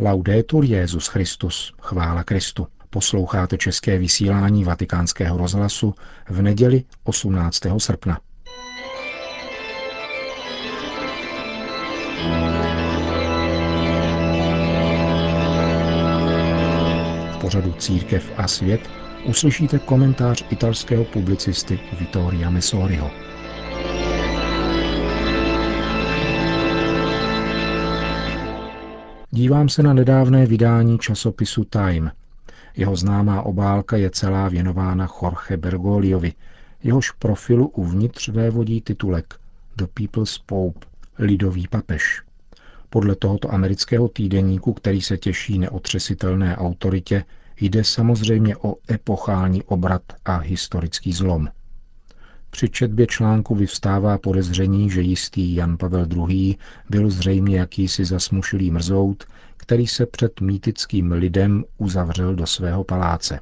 Laudetur Jezus Christus, chvála Kristu. Posloucháte české vysílání Vatikánského rozhlasu v neděli 18. srpna. V pořadu Církev a svět uslyšíte komentář italského publicisty Vittoria Messoriho. Dívám se na nedávné vydání časopisu Time. Jeho známá obálka je celá věnována Jorge Bergoliovi. Jehož profilu uvnitř vévodí titulek The People's Pope, lidový papež. Podle tohoto amerického týdeníku, který se těší neotřesitelné autoritě, jde samozřejmě o epochální obrat a historický zlom. Při četbě článku vyvstává podezření, že jistý Jan Pavel II. byl zřejmě jakýsi zasmušilý mrzout, který se před mýtickým lidem uzavřel do svého paláce.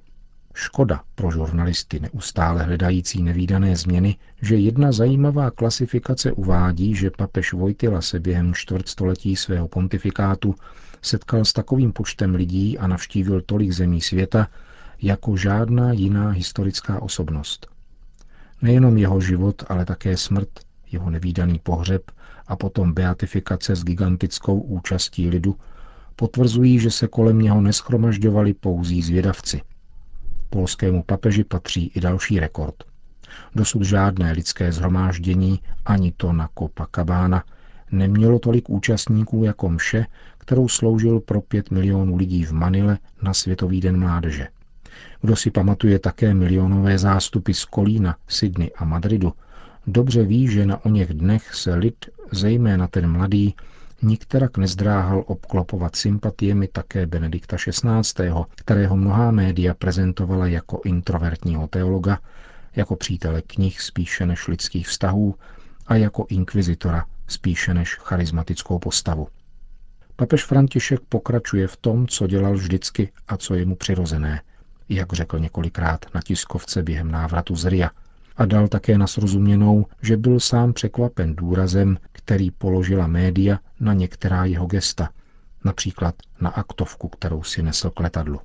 Škoda pro žurnalisty neustále hledající nevýdané změny, že jedna zajímavá klasifikace uvádí, že papež Vojtila se během čtvrtstoletí svého pontifikátu setkal s takovým počtem lidí a navštívil tolik zemí světa, jako žádná jiná historická osobnost. Nejenom jeho život, ale také smrt, jeho nevýdaný pohřeb a potom beatifikace s gigantickou účastí lidu potvrzují, že se kolem něho neschromažďovali pouzí zvědavci. Polskému papeži patří i další rekord. Dosud žádné lidské zhromáždění, ani to na Copacabana, nemělo tolik účastníků jako mše, kterou sloužil pro pět milionů lidí v Manile na Světový den mládeže. Kdo si pamatuje také milionové zástupy z Kolína, Sydney a Madridu, dobře ví, že na o něch dnech se lid, zejména ten mladý, nikterak nezdráhal obklopovat sympatiemi také Benedikta XVI., kterého mnohá média prezentovala jako introvertního teologa, jako přítele knih spíše než lidských vztahů a jako inkvizitora spíše než charismatickou postavu. Papež František pokračuje v tom, co dělal vždycky a co je mu přirozené – jak řekl několikrát na tiskovce během návratu z Ria. A dal také na srozuměnou, že byl sám překvapen důrazem, který položila média na některá jeho gesta, například na aktovku, kterou si nesl k letadlu.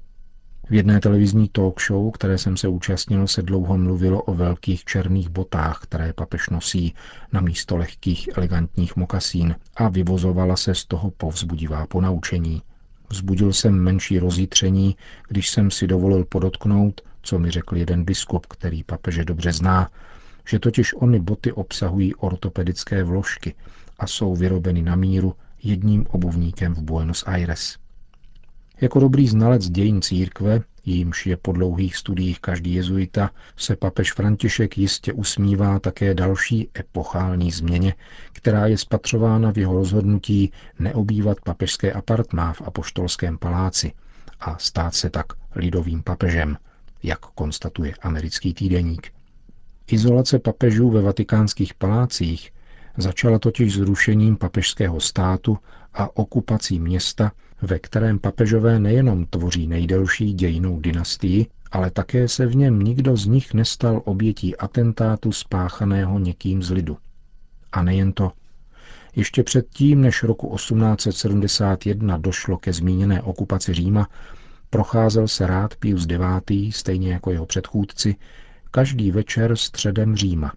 V jedné televizní talk show, které jsem se účastnil, se dlouho mluvilo o velkých černých botách, které papež nosí na místo lehkých elegantních mokasín a vyvozovala se z toho povzbudivá ponaučení. Vzbudil jsem menší rozjitření, když jsem si dovolil podotknout, co mi řekl jeden biskup, který papeže dobře zná, že totiž ony boty obsahují ortopedické vložky a jsou vyrobeny na míru jedním obuvníkem v Buenos Aires. Jako dobrý znalec dějin církve, jímž je po dlouhých studiích každý jezuita, se papež František jistě usmívá také další epochální změně, která je spatřována v jeho rozhodnutí neobývat papežské apartmá v apoštolském paláci a stát se tak lidovým papežem, jak konstatuje americký týdeník. Izolace papežů ve vatikánských palácích začala totiž zrušením papežského státu a okupací města, ve kterém papežové nejenom tvoří nejdelší dějinou dynastii, ale také se v něm nikdo z nich nestal obětí atentátu spáchaného někým z lidu. A nejen to. Ještě předtím, než roku 1871 došlo ke zmíněné okupaci Říma, procházel se rád Pius IX., stejně jako jeho předchůdci, každý večer středem Říma.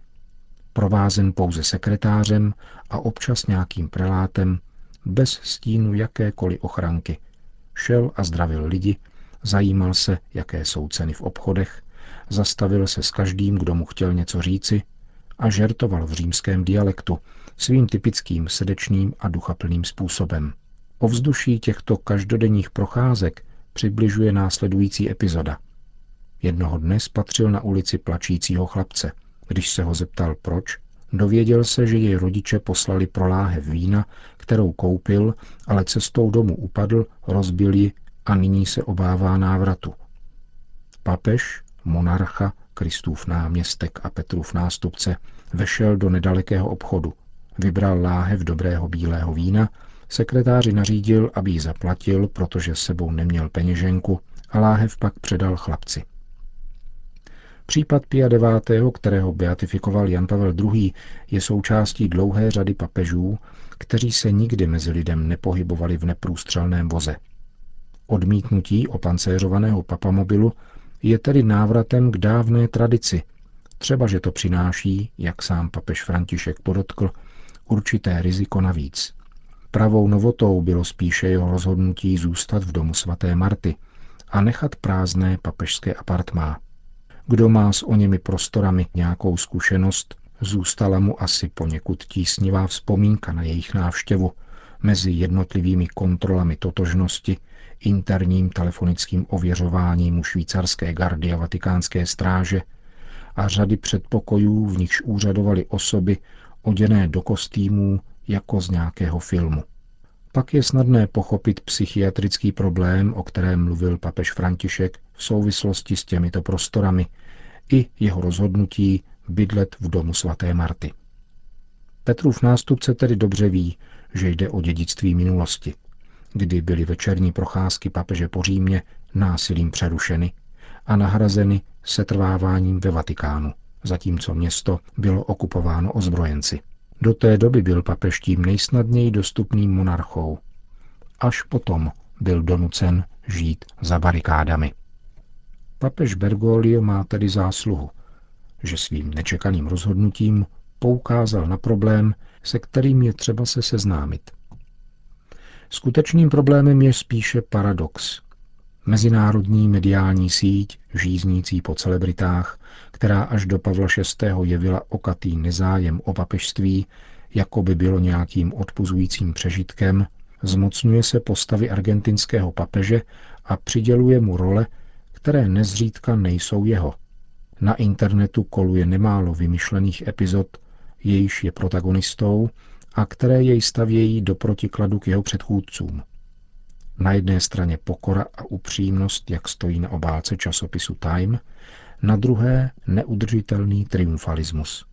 Provázen pouze sekretářem a občas nějakým prelátem, bez stínu jakékoliv ochranky. Šel a zdravil lidi, zajímal se, jaké jsou ceny v obchodech, zastavil se s každým, kdo mu chtěl něco říci a žertoval v římském dialektu svým typickým srdečným a duchaplným způsobem. O vzduší těchto každodenních procházek přibližuje následující epizoda. Jednoho dne spatřil na ulici plačícího chlapce. Když se ho zeptal proč, Dověděl se, že jej rodiče poslali pro láhev vína, kterou koupil, ale cestou domů upadl, rozbil ji a nyní se obává návratu. Papež, monarcha, Kristův náměstek a Petrův nástupce vešel do nedalekého obchodu. Vybral láhev dobrého bílého vína, sekretáři nařídil, aby ji zaplatil, protože sebou neměl peněženku a láhev pak předal chlapci. Případ Pia IX., kterého beatifikoval Jan Pavel II., je součástí dlouhé řady papežů, kteří se nikdy mezi lidem nepohybovali v neprůstřelném voze. Odmítnutí opancéřovaného papamobilu je tedy návratem k dávné tradici, třeba že to přináší, jak sám papež František podotkl, určité riziko navíc. Pravou novotou bylo spíše jeho rozhodnutí zůstat v domu svaté Marty a nechat prázdné papežské apartmá. Kdo má s o němi prostorami nějakou zkušenost, zůstala mu asi poněkud tísnivá vzpomínka na jejich návštěvu mezi jednotlivými kontrolami totožnosti, interním telefonickým ověřováním u švýcarské gardy a vatikánské stráže a řady předpokojů, v nichž úřadovaly osoby oděné do kostýmů jako z nějakého filmu. Pak je snadné pochopit psychiatrický problém, o kterém mluvil papež František v souvislosti s těmito prostorami, i jeho rozhodnutí bydlet v domu svaté Marty. Petrův nástupce tedy dobře ví, že jde o dědictví minulosti, kdy byly večerní procházky papeže po Římě násilím přerušeny a nahrazeny setrváváním ve Vatikánu, zatímco město bylo okupováno ozbrojenci. Do té doby byl papež tím nejsnadněji dostupným monarchou. Až potom byl donucen žít za barikádami. Papež Bergoglio má tedy zásluhu, že svým nečekaným rozhodnutím poukázal na problém, se kterým je třeba se seznámit. Skutečným problémem je spíše paradox. Mezinárodní mediální síť, žíznící po celebritách, která až do Pavla VI. jevila okatý nezájem o papežství, jako by bylo nějakým odpuzujícím přežitkem, zmocňuje se postavy argentinského papeže a přiděluje mu role, které nezřídka nejsou jeho. Na internetu koluje nemálo vymyšlených epizod, jejíž je protagonistou a které jej stavějí do protikladu k jeho předchůdcům. Na jedné straně pokora a upřímnost, jak stojí na obálce časopisu Time, na druhé neudržitelný triumfalismus.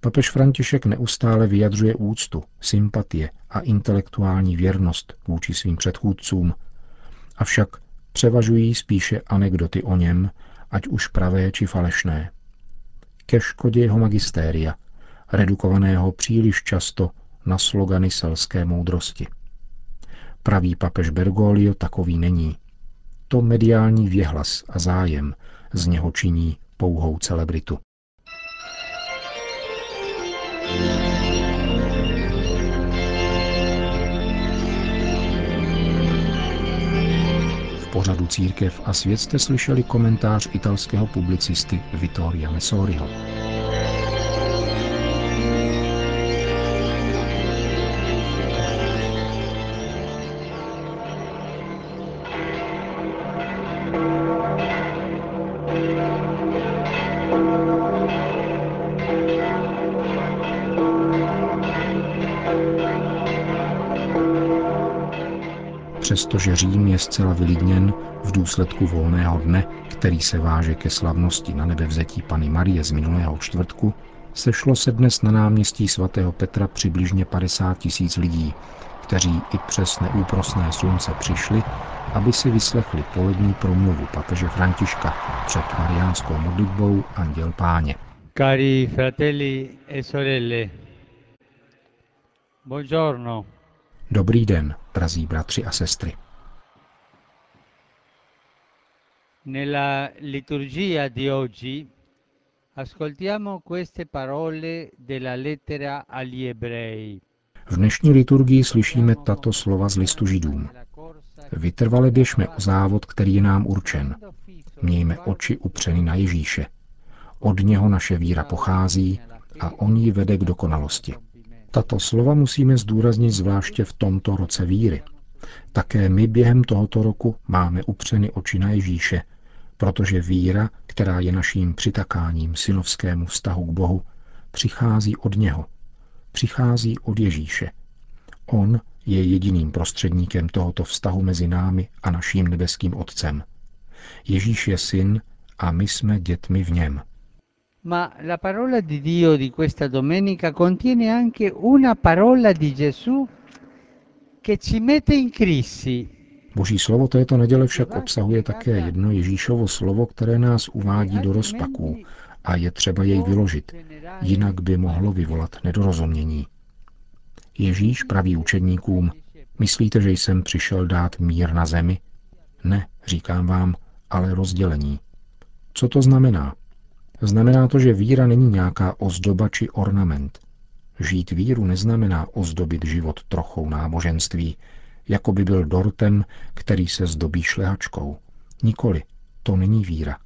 Papež František neustále vyjadřuje úctu, sympatie a intelektuální věrnost vůči svým předchůdcům, avšak převažují spíše anekdoty o něm, ať už pravé či falešné. Ke škodě jeho magistéria, redukovaného příliš často na slogany selské moudrosti. Pravý papež Bergoglio takový není. To mediální věhlas a zájem z něho činí pouhou celebritu. V pořadu Církev a svět jste slyšeli komentář italského publicisty Vittoria Messoriho. Přestože Řím je zcela vylidněn v důsledku volného dne, který se váže ke slavnosti na nebevzetí Pany Marie z minulého čtvrtku, sešlo se dnes na náměstí svatého Petra přibližně 50 tisíc lidí, kteří i přes neúprosné slunce přišli, aby si vyslechli polední promluvu papeže Františka před mariánskou modlitbou Anděl Páně. Cari fratelli e sorelle, buongiorno. Dobrý den, drazí bratři a sestry. Nella liturgia di oggi ascoltiamo queste parole della lettera agli ebrei. V dnešní liturgii slyšíme tato slova z listu židům. Vytrvale běžme o závod, který je nám určen. Mějme oči upřeny na Ježíše. Od něho naše víra pochází a on ji vede k dokonalosti. Tato slova musíme zdůraznit zvláště v tomto roce víry. Také my během tohoto roku máme upřeny oči na Ježíše, protože víra, která je naším přitakáním synovskému vztahu k Bohu, přichází od něho. Přichází od Ježíše. On je jediným prostředníkem tohoto vztahu mezi námi a naším nebeským Otcem. Ježíš je syn a my jsme dětmi v něm. Ma la parola di Dio di questa domenica contiene anche una parola di Gesù che ci mette in crisi. Boží slovo této neděle však obsahuje také jedno Ježíšovo slovo, které nás uvádí do rozpaků a je třeba jej vyložit, jinak by mohlo vyvolat nedorozumění. Ježíš praví učedníkům, myslíte, že jsem přišel dát mír na zemi? Ne, říkám vám, ale rozdělení. Co to znamená? Znamená to, že víra není nějaká ozdoba či ornament. Žít víru neznamená ozdobit život trochou náboženství, jako by byl dortem, který se zdobí šlehačkou. Nikoli, to není víra.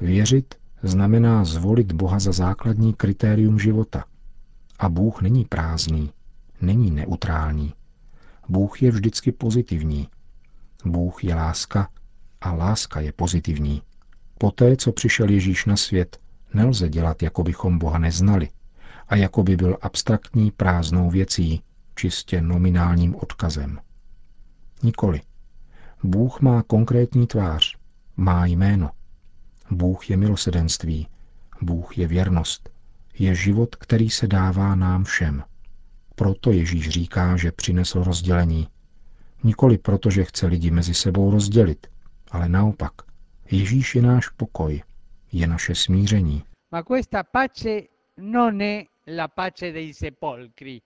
Věřit znamená zvolit Boha za základní kritérium života. A Bůh není prázdný, není neutrální. Bůh je vždycky pozitivní. Bůh je láska a láska je pozitivní. Poté, co přišel Ježíš na svět, nelze dělat, jako bychom Boha neznali a jako by byl abstraktní prázdnou věcí, čistě nominálním odkazem. Nikoli. Bůh má konkrétní tvář, má jméno. Bůh je milosedenství, Bůh je věrnost, je život, který se dává nám všem. Proto Ježíš říká, že přinesl rozdělení. Nikoli proto, že chce lidi mezi sebou rozdělit, ale naopak. Ježíš je náš pokoj, je naše smíření. Ma questa pace non è la pace dei sepolcri,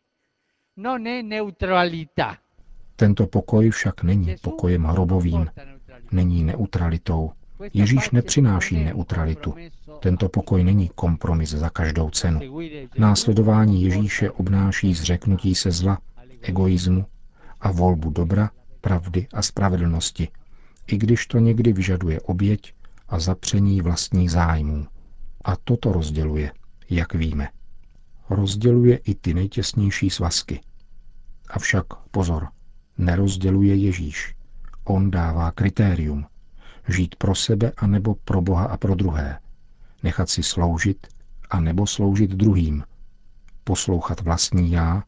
non è neutralità. Tento pokoj však není pokojem hrobovým, není neutralitou. Ježíš nepřináší neutralitu. Tento pokoj není kompromis za každou cenu. Následování Ježíše obnáší zřeknutí se zla, egoismu a volbu dobra, pravdy a spravedlnosti, i když to někdy vyžaduje oběť a zapření vlastních zájmů. A toto rozděluje, jak víme. Rozděluje i ty nejtěsnější svazky. Avšak pozor, nerozděluje Ježíš. On dává kritérium. Žít pro sebe a nebo pro Boha a pro druhé. Nechat si sloužit a nebo sloužit druhým. Poslouchat vlastní já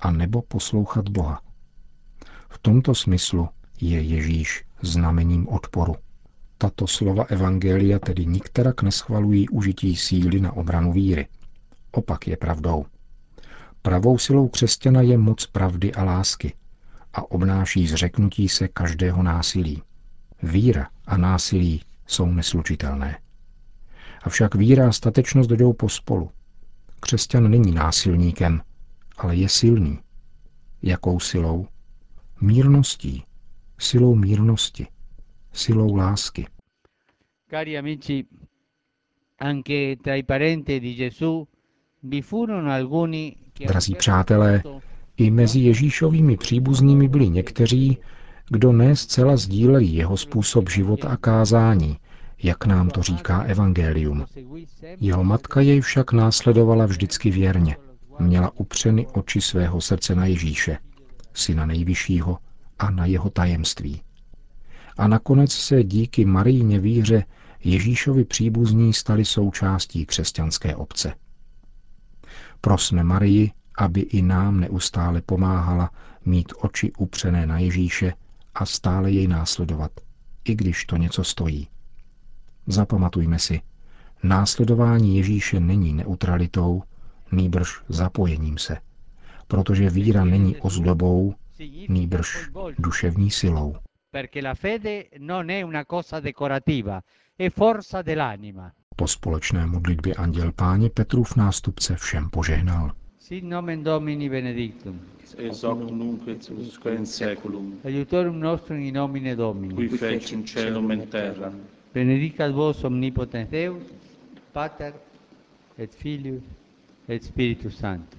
a nebo poslouchat Boha. V tomto smyslu je Ježíš znamením odporu. Tato slova Evangelia tedy nikterak neschvalují užití síly na obranu víry. Opak je pravdou. Pravou silou křesťana je moc pravdy a lásky a obnáší zřeknutí se každého násilí. Víra a násilí jsou neslučitelné. Avšak víra a statečnost jdou pospolu. Křesťan není násilníkem, ale je silný. Jakou silou? Mírností, silou mírnosti, silou lásky. Cari amici, anche tra i parenti di Gesù vi furono alcuni Drazí přátelé, i mezi Ježíšovými příbuznými byli někteří, kdo ne zcela sdíleli jeho způsob života a kázání, jak nám to říká Evangelium. Jeho matka jej však následovala vždycky věrně. Měla upřeny oči svého srdce na Ježíše, syna nejvyššího a na jeho tajemství. A nakonec se díky Marijně víře Ježíšovi příbuzní stali součástí křesťanské obce. Prosme Marii, aby i nám neustále pomáhala mít oči upřené na Ježíše a stále jej následovat, i když to něco stojí. Zapamatujme si, následování Ježíše není neutralitou, nýbrž zapojením se, protože víra není ozdobou, nýbrž duševní silou. perché la fede non è una cosa decorativa, è forza dell'anima. Po společné modlitbě Anděl Páně Petrův nástupce všem požehnal. Sit nomen Domini benedictum. ex hoc nunc et usque in seculum, Aiutorium nostrum in nomine Domini. qui fecim celum et terra. Benedicat vos omnipotens Deus, Pater et Filius et Spiritus Sanctus.